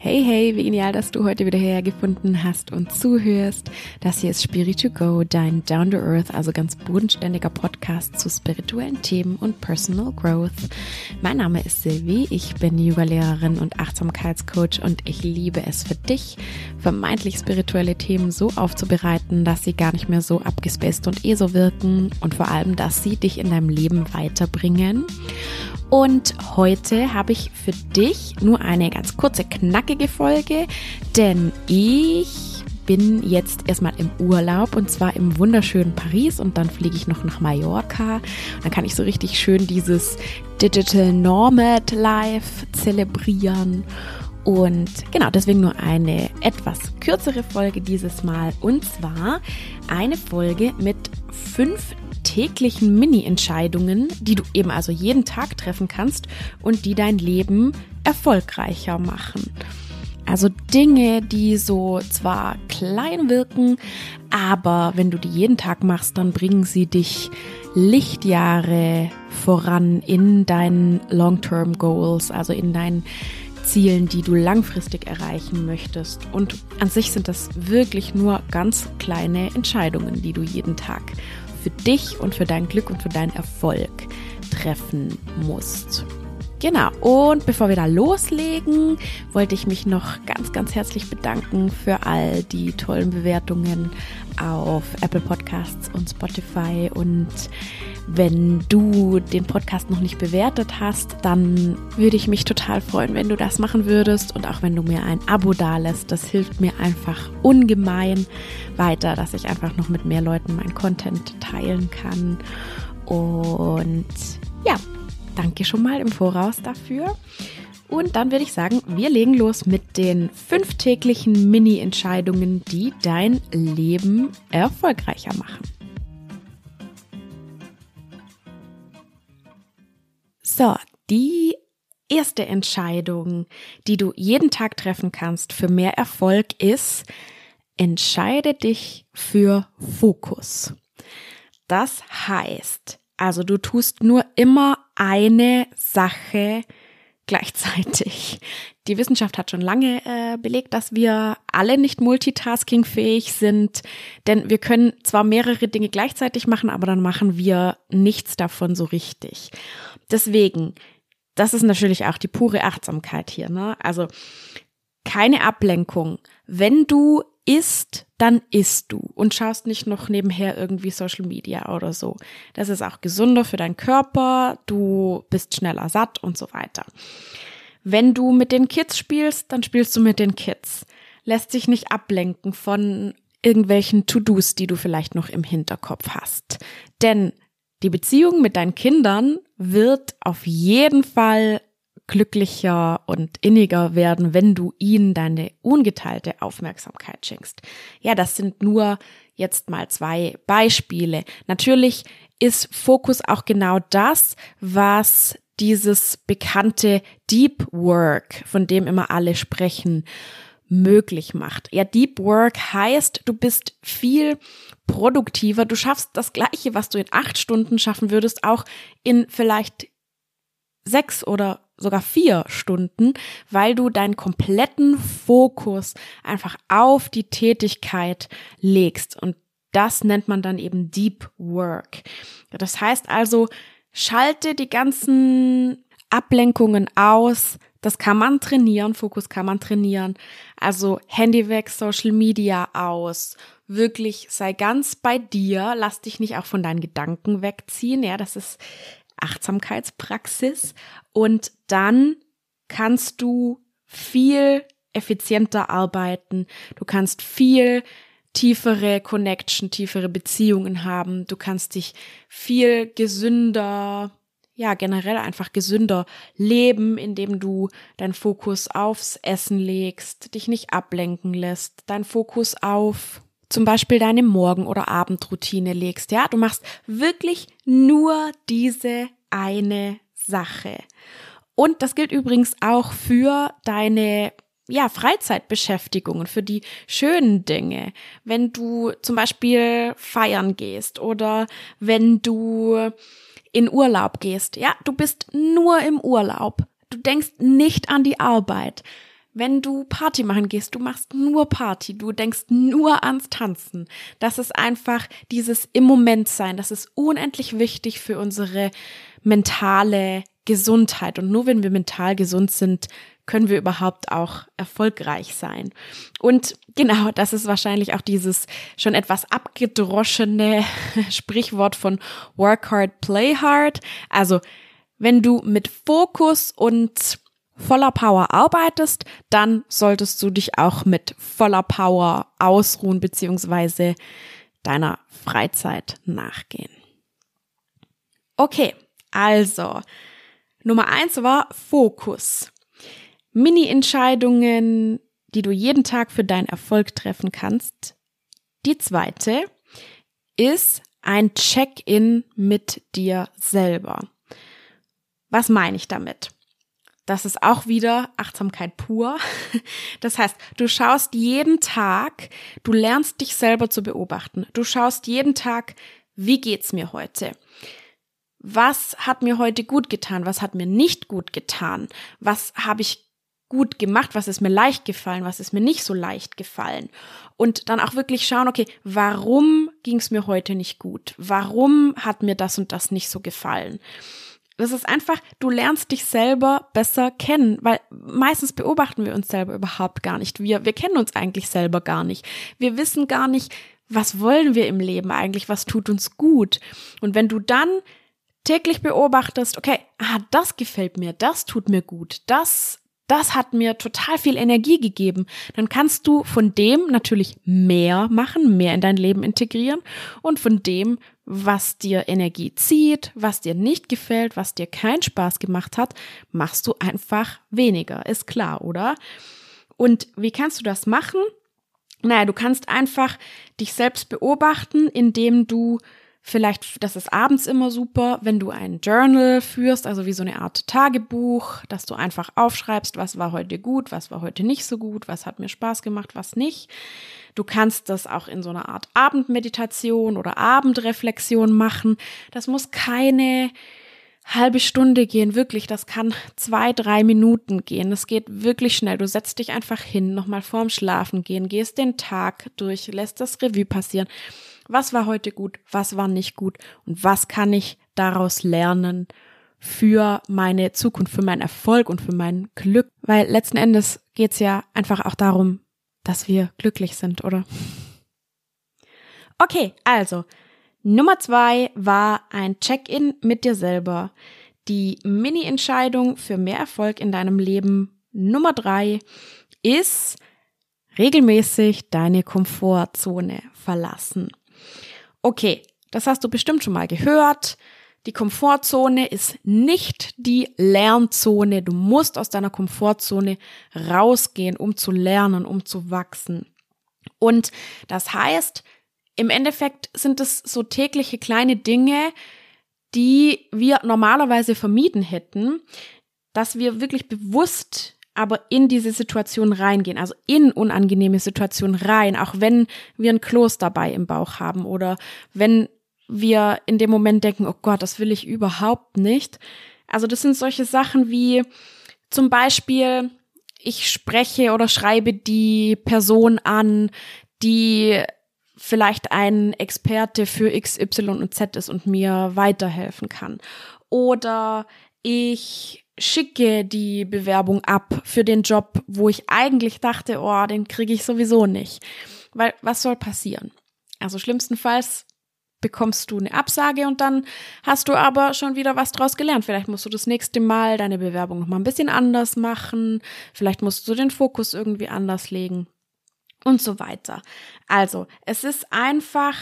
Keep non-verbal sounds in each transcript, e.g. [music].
Hey, hey, wie genial, dass du heute wieder hergefunden hast und zuhörst. Das hier ist Spirit to Go, dein Down to Earth, also ganz bodenständiger Podcast zu spirituellen Themen und Personal Growth. Mein Name ist Silvi, ich bin Yoga-Lehrerin und Achtsamkeitscoach und ich liebe es für dich, vermeintlich spirituelle Themen so aufzubereiten, dass sie gar nicht mehr so abgespaced und eh so wirken und vor allem, dass sie dich in deinem Leben weiterbringen. Und heute habe ich für dich nur eine ganz kurze, knackige Folge, denn ich bin jetzt erstmal im Urlaub und zwar im wunderschönen Paris und dann fliege ich noch nach Mallorca. Dann kann ich so richtig schön dieses Digital Nomad Life zelebrieren. Und genau, deswegen nur eine etwas kürzere Folge dieses Mal. Und zwar eine Folge mit fünf täglichen Mini-Entscheidungen, die du eben also jeden Tag treffen kannst und die dein Leben erfolgreicher machen. Also Dinge, die so zwar klein wirken, aber wenn du die jeden Tag machst, dann bringen sie dich Lichtjahre voran in deinen Long-Term Goals, also in deinen Zielen, die du langfristig erreichen möchtest. Und an sich sind das wirklich nur ganz kleine Entscheidungen, die du jeden Tag für dich und für dein Glück und für deinen Erfolg treffen musst. Genau, und bevor wir da loslegen, wollte ich mich noch ganz, ganz herzlich bedanken für all die tollen Bewertungen auf Apple Podcasts und Spotify. Und wenn du den Podcast noch nicht bewertet hast, dann würde ich mich total freuen, wenn du das machen würdest und auch wenn du mir ein Abo dalässt. Das hilft mir einfach ungemein weiter, dass ich einfach noch mit mehr Leuten mein Content teilen kann. Und ja, danke schon mal im Voraus dafür. Und dann würde ich sagen, wir legen los mit den fünf täglichen Mini-Entscheidungen, die dein Leben erfolgreicher machen. So, die erste Entscheidung, die du jeden Tag treffen kannst für mehr Erfolg ist, entscheide dich für Fokus. Das heißt, also du tust nur immer eine Sache gleichzeitig. Die Wissenschaft hat schon lange äh, belegt, dass wir alle nicht multitaskingfähig sind, denn wir können zwar mehrere Dinge gleichzeitig machen, aber dann machen wir nichts davon so richtig. Deswegen, das ist natürlich auch die pure Achtsamkeit hier. Ne? Also keine Ablenkung. Wenn du isst, dann isst du und schaust nicht noch nebenher irgendwie Social Media oder so. Das ist auch gesunder für deinen Körper, du bist schneller satt und so weiter. Wenn du mit den Kids spielst, dann spielst du mit den Kids. Lässt sich nicht ablenken von irgendwelchen To-Dos, die du vielleicht noch im Hinterkopf hast. Denn die Beziehung mit deinen Kindern wird auf jeden Fall glücklicher und inniger werden, wenn du ihnen deine ungeteilte Aufmerksamkeit schenkst. Ja, das sind nur jetzt mal zwei Beispiele. Natürlich ist Fokus auch genau das, was dieses bekannte Deep Work, von dem immer alle sprechen, möglich macht. Ja, Deep Work heißt, du bist viel produktiver, du schaffst das Gleiche, was du in acht Stunden schaffen würdest, auch in vielleicht sechs oder sogar vier Stunden, weil du deinen kompletten Fokus einfach auf die Tätigkeit legst. Und das nennt man dann eben Deep Work. Das heißt also, schalte die ganzen Ablenkungen aus. Das kann man trainieren, Fokus kann man trainieren. Also Handy weg, Social Media aus. Wirklich sei ganz bei dir, lass dich nicht auch von deinen Gedanken wegziehen. Ja, das ist Achtsamkeitspraxis und dann kannst du viel effizienter arbeiten. Du kannst viel tiefere Connection, tiefere Beziehungen haben. Du kannst dich viel gesünder, ja, generell einfach gesünder leben, indem du deinen Fokus aufs Essen legst, dich nicht ablenken lässt, deinen Fokus auf zum Beispiel deine Morgen- oder Abendroutine legst. Ja, du machst wirklich nur diese eine Sache. Und das gilt übrigens auch für deine ja, Freizeitbeschäftigungen, für die schönen Dinge. Wenn du zum Beispiel feiern gehst oder wenn du in Urlaub gehst. Ja, du bist nur im Urlaub. Du denkst nicht an die Arbeit wenn du Party machen gehst, du machst nur Party, du denkst nur ans Tanzen. Das ist einfach dieses im Moment sein. Das ist unendlich wichtig für unsere mentale Gesundheit. Und nur wenn wir mental gesund sind, können wir überhaupt auch erfolgreich sein. Und genau, das ist wahrscheinlich auch dieses schon etwas abgedroschene [laughs] Sprichwort von Work hard, play hard. Also, wenn du mit Fokus und voller Power arbeitest, dann solltest du dich auch mit voller Power ausruhen beziehungsweise deiner Freizeit nachgehen. Okay, also Nummer eins war Fokus. Mini-Entscheidungen, die du jeden Tag für deinen Erfolg treffen kannst. Die zweite ist ein Check-in mit dir selber. Was meine ich damit? Das ist auch wieder Achtsamkeit pur. [laughs] Das heißt, du schaust jeden Tag, du lernst dich selber zu beobachten. Du schaust jeden Tag, wie geht's mir heute? Was hat mir heute gut getan? Was hat mir nicht gut getan? Was habe ich gut gemacht? Was ist mir leicht gefallen? Was ist mir nicht so leicht gefallen? Und dann auch wirklich schauen, okay, warum ging es mir heute nicht gut? Warum hat mir das und das nicht so gefallen? Das ist einfach, du lernst dich selber besser kennen, weil meistens beobachten wir uns selber überhaupt gar nicht. Wir, wir kennen uns eigentlich selber gar nicht. Wir wissen gar nicht, was wollen wir im Leben eigentlich, was tut uns gut. Und wenn du dann täglich beobachtest, okay, ah, das gefällt mir, das tut mir gut, das das hat mir total viel Energie gegeben. Dann kannst du von dem natürlich mehr machen, mehr in dein Leben integrieren und von dem, was dir Energie zieht, was dir nicht gefällt, was dir keinen Spaß gemacht hat, machst du einfach weniger. Ist klar, oder? Und wie kannst du das machen? Naja, du kannst einfach dich selbst beobachten, indem du Vielleicht, das ist abends immer super, wenn du ein Journal führst, also wie so eine Art Tagebuch, dass du einfach aufschreibst, was war heute gut, was war heute nicht so gut, was hat mir Spaß gemacht, was nicht. Du kannst das auch in so einer Art Abendmeditation oder Abendreflexion machen. Das muss keine halbe Stunde gehen, wirklich. Das kann zwei, drei Minuten gehen. Das geht wirklich schnell. Du setzt dich einfach hin, nochmal vorm Schlafen gehen, gehst den Tag durch, lässt das Revue passieren was war heute gut, was war nicht gut und was kann ich daraus lernen für meine Zukunft, für meinen Erfolg und für mein Glück. Weil letzten Endes geht's ja einfach auch darum, dass wir glücklich sind, oder? Okay, also Nummer zwei war ein Check-in mit dir selber. Die Mini-Entscheidung für mehr Erfolg in deinem Leben Nummer drei ist regelmäßig deine Komfortzone verlassen. Okay, das hast du bestimmt schon mal gehört. Die Komfortzone ist nicht die Lernzone. Du musst aus deiner Komfortzone rausgehen, um zu lernen, um zu wachsen. Und das heißt, im Endeffekt sind es so tägliche kleine Dinge, die wir normalerweise vermieden hätten, dass wir wirklich bewusst aber in diese Situation reingehen, also in unangenehme Situationen rein, auch wenn wir ein Kloß dabei im Bauch haben oder wenn wir in dem Moment denken, oh Gott, das will ich überhaupt nicht. Also das sind solche Sachen wie zum Beispiel, ich spreche oder schreibe die Person an, die vielleicht ein Experte für X, Y und Z ist und mir weiterhelfen kann. Oder ich schicke die Bewerbung ab für den Job, wo ich eigentlich dachte, oh, den kriege ich sowieso nicht. Weil was soll passieren? Also schlimmstenfalls bekommst du eine Absage und dann hast du aber schon wieder was draus gelernt. Vielleicht musst du das nächste Mal deine Bewerbung noch mal ein bisschen anders machen. Vielleicht musst du den Fokus irgendwie anders legen und so weiter. Also, es ist einfach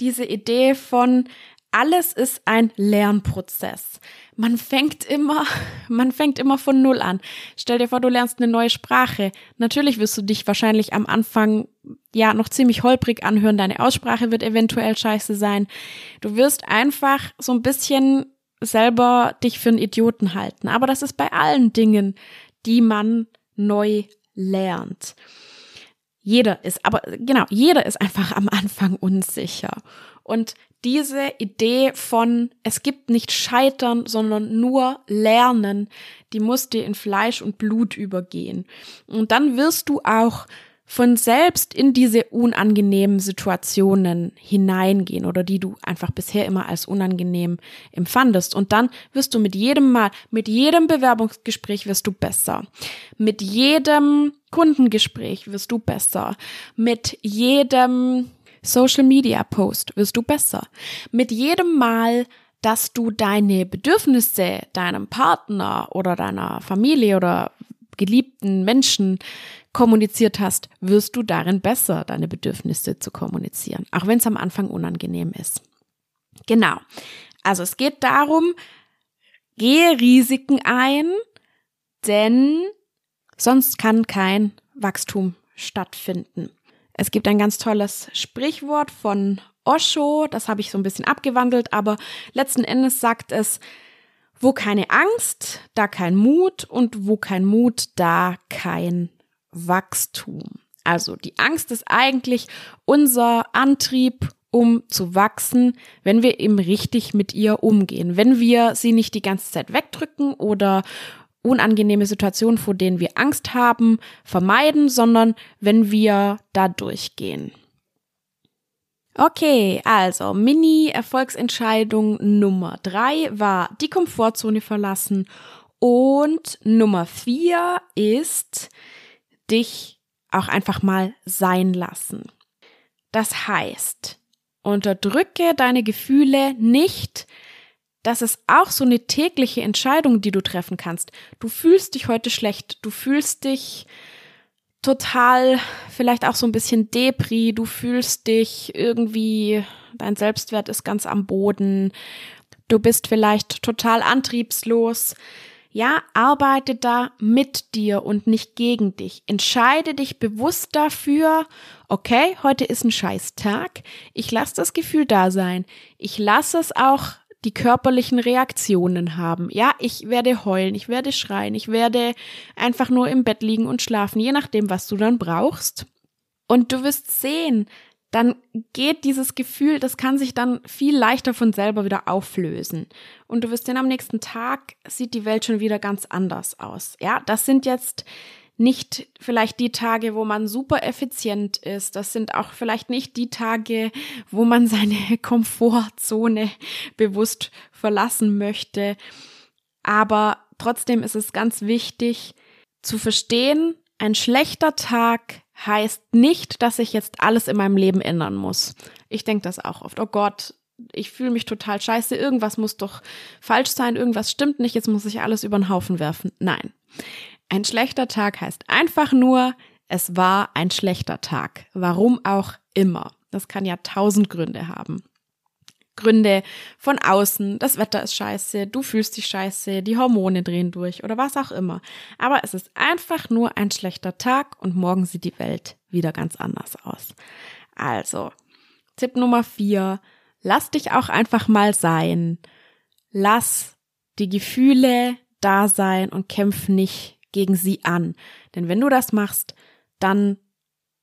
diese Idee von alles ist ein Lernprozess. Man fängt immer, [laughs] man fängt immer von Null an. Stell dir vor, du lernst eine neue Sprache. Natürlich wirst du dich wahrscheinlich am Anfang ja noch ziemlich holprig anhören. Deine Aussprache wird eventuell scheiße sein. Du wirst einfach so ein bisschen selber dich für einen Idioten halten. Aber das ist bei allen Dingen, die man neu lernt. Jeder ist, aber genau, jeder ist einfach am Anfang unsicher. Und diese Idee von, es gibt nicht Scheitern, sondern nur Lernen, die muss dir in Fleisch und Blut übergehen. Und dann wirst du auch von selbst in diese unangenehmen Situationen hineingehen oder die du einfach bisher immer als unangenehm empfandest. Und dann wirst du mit jedem Mal, mit jedem Bewerbungsgespräch wirst du besser. Mit jedem Kundengespräch wirst du besser. Mit jedem Social Media Post wirst du besser. Mit jedem Mal, dass du deine Bedürfnisse deinem Partner oder deiner Familie oder geliebten Menschen kommuniziert hast, wirst du darin besser, deine Bedürfnisse zu kommunizieren, auch wenn es am Anfang unangenehm ist. Genau. Also es geht darum, gehe Risiken ein, denn sonst kann kein Wachstum stattfinden. Es gibt ein ganz tolles Sprichwort von Osho, das habe ich so ein bisschen abgewandelt, aber letzten Endes sagt es, wo keine Angst, da kein Mut und wo kein Mut, da kein Wachstum. Also die Angst ist eigentlich unser Antrieb, um zu wachsen, wenn wir eben richtig mit ihr umgehen. Wenn wir sie nicht die ganze Zeit wegdrücken oder unangenehme Situationen, vor denen wir Angst haben, vermeiden, sondern wenn wir da durchgehen. Okay, also Mini-Erfolgsentscheidung Nummer drei war die Komfortzone verlassen und Nummer vier ist dich auch einfach mal sein lassen. Das heißt, unterdrücke deine Gefühle nicht, das ist auch so eine tägliche Entscheidung, die du treffen kannst. Du fühlst dich heute schlecht, du fühlst dich total, vielleicht auch so ein bisschen Depri, du fühlst dich irgendwie, dein Selbstwert ist ganz am Boden, du bist vielleicht total antriebslos. Ja, arbeite da mit dir und nicht gegen dich. Entscheide dich bewusst dafür, okay, heute ist ein Scheißtag. Ich lasse das Gefühl da sein. Ich lasse es auch die körperlichen Reaktionen haben. Ja, ich werde heulen, ich werde schreien, ich werde einfach nur im Bett liegen und schlafen, je nachdem, was du dann brauchst. Und du wirst sehen, dann geht dieses Gefühl, das kann sich dann viel leichter von selber wieder auflösen. Und du wirst sehen, am nächsten Tag sieht die Welt schon wieder ganz anders aus. Ja, das sind jetzt nicht vielleicht die Tage, wo man super effizient ist. Das sind auch vielleicht nicht die Tage, wo man seine [laughs] Komfortzone bewusst verlassen möchte. Aber trotzdem ist es ganz wichtig zu verstehen, ein schlechter Tag heißt nicht, dass ich jetzt alles in meinem Leben ändern muss. Ich denke das auch oft. Oh Gott, ich fühle mich total scheiße, irgendwas muss doch falsch sein, irgendwas stimmt nicht, jetzt muss ich alles über den Haufen werfen. Nein. Ein schlechter Tag heißt einfach nur, es war ein schlechter Tag. Warum auch immer. Das kann ja tausend Gründe haben. Gründe von außen, das Wetter ist scheiße, du fühlst dich scheiße, die Hormone drehen durch oder was auch immer. Aber es ist einfach nur ein schlechter Tag und morgen sieht die Welt wieder ganz anders aus. Also, Tipp Nummer vier, lass dich auch einfach mal sein. Lass die Gefühle da sein und kämpf nicht gegen sie an. Denn wenn du das machst, dann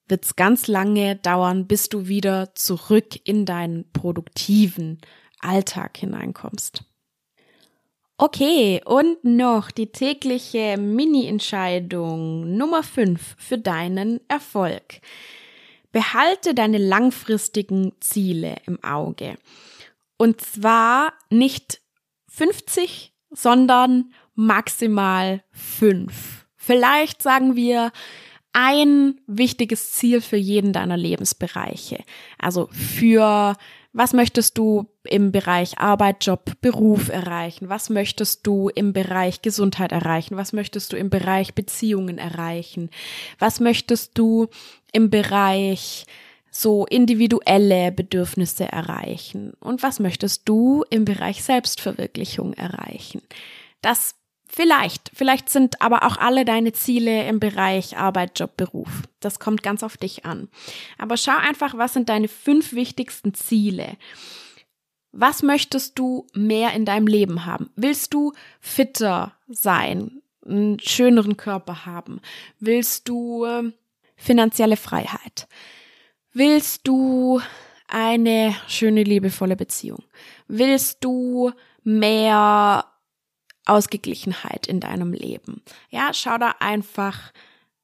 wird es ganz lange dauern, bis du wieder zurück in deinen produktiven Alltag hineinkommst. Okay, und noch die tägliche Mini-Entscheidung Nummer 5 für deinen Erfolg. Behalte deine langfristigen Ziele im Auge. Und zwar nicht 50, sondern maximal fünf. Vielleicht sagen wir ein wichtiges Ziel für jeden deiner Lebensbereiche. Also für was möchtest du im Bereich Arbeit, Job, Beruf erreichen? Was möchtest du im Bereich Gesundheit erreichen? Was möchtest du im Bereich Beziehungen erreichen? Was möchtest du im Bereich so individuelle Bedürfnisse erreichen? Und was möchtest du im Bereich Selbstverwirklichung erreichen? Das Vielleicht, vielleicht sind aber auch alle deine Ziele im Bereich Arbeit, Job, Beruf. Das kommt ganz auf dich an. Aber schau einfach, was sind deine fünf wichtigsten Ziele? Was möchtest du mehr in deinem Leben haben? Willst du fitter sein, einen schöneren Körper haben? Willst du äh, finanzielle Freiheit? Willst du eine schöne, liebevolle Beziehung? Willst du mehr Ausgeglichenheit in deinem Leben? Ja, schau da einfach,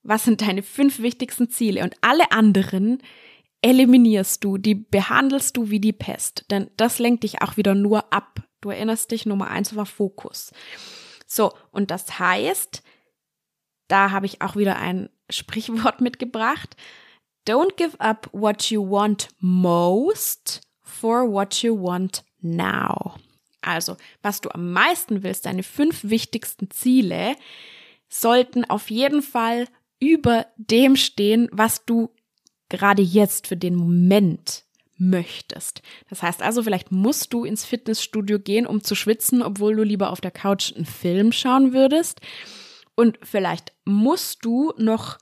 was sind deine fünf wichtigsten Ziele und alle anderen eliminierst du, die behandelst du wie die Pest, denn das lenkt dich auch wieder nur ab. Du erinnerst dich, Nummer eins war Fokus. So, und das heißt, da habe ich auch wieder ein Sprichwort [laughs] mitgebracht. Don't give up what you want most for what you want now. Also, was du am meisten willst, deine fünf wichtigsten Ziele, sollten auf jeden Fall über dem stehen, was du gerade jetzt für den Moment möchtest. Das heißt also, vielleicht musst du ins Fitnessstudio gehen, um zu schwitzen, obwohl du lieber auf der Couch einen Film schauen würdest. Und vielleicht musst du noch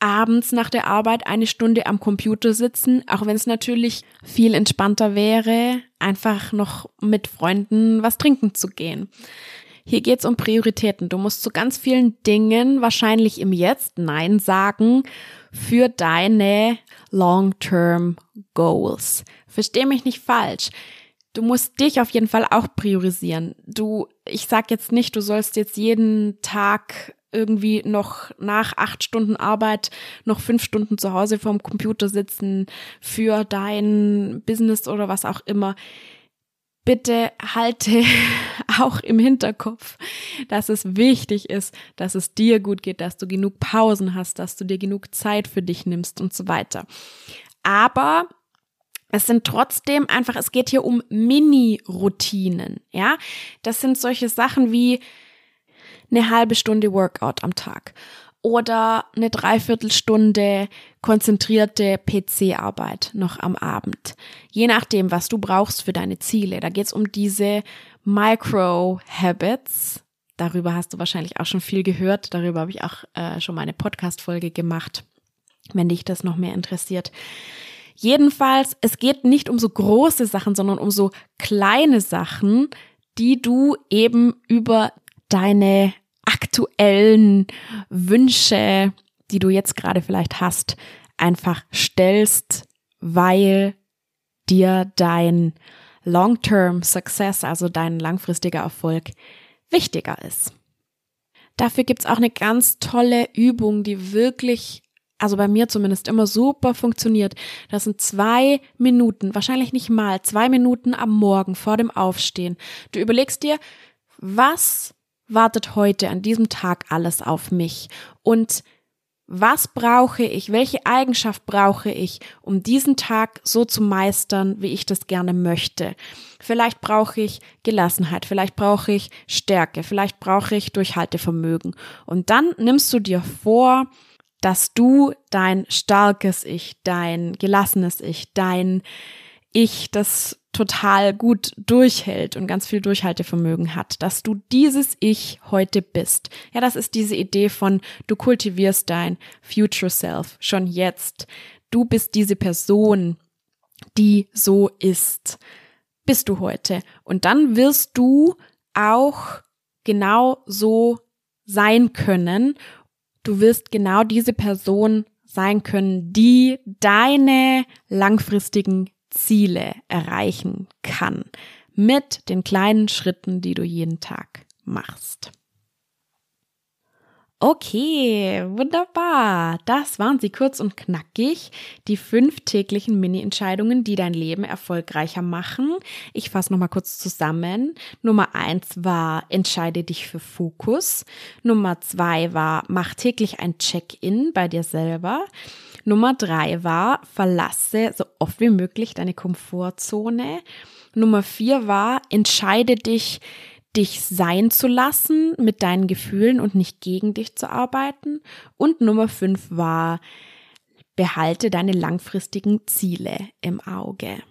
abends nach der Arbeit eine Stunde am Computer sitzen, auch wenn es natürlich viel entspannter wäre, einfach noch mit Freunden was trinken zu gehen. Hier geht's um Prioritäten. Du musst zu ganz vielen Dingen wahrscheinlich im Jetzt Nein sagen für deine Long-Term Goals. Versteh mich nicht falsch. Du musst dich auf jeden Fall auch priorisieren. Du, ich sag jetzt nicht, du sollst jetzt jeden Tag irgendwie noch nach acht Stunden Arbeit noch fünf Stunden zu Hause vorm Computer sitzen für dein Business oder was auch immer. Bitte halte [laughs] auch im Hinterkopf, dass es wichtig ist, dass es dir gut geht, dass du genug Pausen hast, dass du dir genug Zeit für dich nimmst und so weiter. Aber es sind trotzdem einfach, es geht hier um Mini-Routinen, ja. Das sind solche Sachen wie eine halbe Stunde Workout am Tag oder eine Dreiviertelstunde konzentrierte PC-Arbeit noch am Abend. Je nachdem, was du brauchst für deine Ziele. Da geht es um diese Micro-Habits. Darüber hast du wahrscheinlich auch schon viel gehört. Darüber habe ich auch äh, schon mal eine Podcast-Folge gemacht, wenn dich das noch mehr interessiert. Jedenfalls, es geht nicht um so große Sachen, sondern um so kleine Sachen, die du eben über deine aktuellen Wünsche, die du jetzt gerade vielleicht hast, einfach stellst, weil dir dein Long-Term Success, also dein langfristiger Erfolg, wichtiger ist. Dafür gibt's auch eine ganz tolle Übung, die wirklich also bei mir zumindest immer super funktioniert. Das sind zwei Minuten, wahrscheinlich nicht mal, zwei Minuten am Morgen vor dem Aufstehen. Du überlegst dir, was wartet heute an diesem Tag alles auf mich und was brauche ich, welche Eigenschaft brauche ich, um diesen Tag so zu meistern, wie ich das gerne möchte. Vielleicht brauche ich Gelassenheit, vielleicht brauche ich Stärke, vielleicht brauche ich Durchhaltevermögen. Und dann nimmst du dir vor, dass du dein starkes Ich, dein gelassenes Ich, dein Ich, das total gut durchhält und ganz viel Durchhaltevermögen hat, dass du dieses Ich heute bist. Ja, das ist diese Idee von du kultivierst dein Future Self schon jetzt. Du bist diese Person, die so ist. Bist du heute. Und dann wirst du auch genau so sein können du wirst genau diese Person sein können, die deine langfristigen Ziele erreichen kann. Mit den kleinen Schritten, die du jeden Tag machst. Okay, wunderbar. Das waren sie kurz und knackig. Die fünf täglichen Mini-Entscheidungen, die dein Leben erfolgreicher machen. Ich fasse nochmal kurz zusammen. Nummer eins war, entscheide dich für Fokus. Nummer zwei war, mach täglich ein Check-in bei dir selber. Nummer drei war, verlasse so oft wie möglich deine Komfortzone. Nummer vier war, entscheide dich, dich sein zu lassen mit deinen Gefühlen und nicht gegen dich zu arbeiten. Und Nummer fünf war, behalte deine langfristigen Ziele im Auge.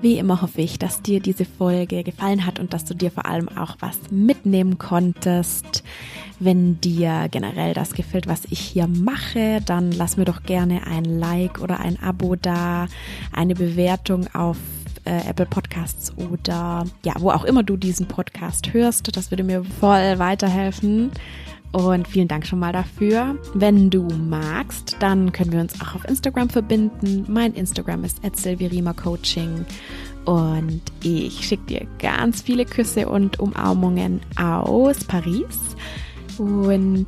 Wie immer hoffe ich, dass dir diese Folge gefallen hat und dass du dir vor allem auch was mitnehmen konntest. Wenn dir generell das gefällt, was ich hier mache, dann lass mir doch gerne ein Like oder ein Abo da, eine Bewertung auf äh, Apple Podcasts oder ja, wo auch immer du diesen Podcast hörst. Das würde mir voll weiterhelfen. Und vielen Dank schon mal dafür. Wenn du magst, dann können wir uns auch auf Instagram verbinden. Mein Instagram ist Coaching. Und ich schicke dir ganz viele Küsse und Umarmungen aus Paris. Und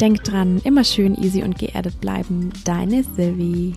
denk dran, immer schön easy und geerdet bleiben. Deine Sylvie.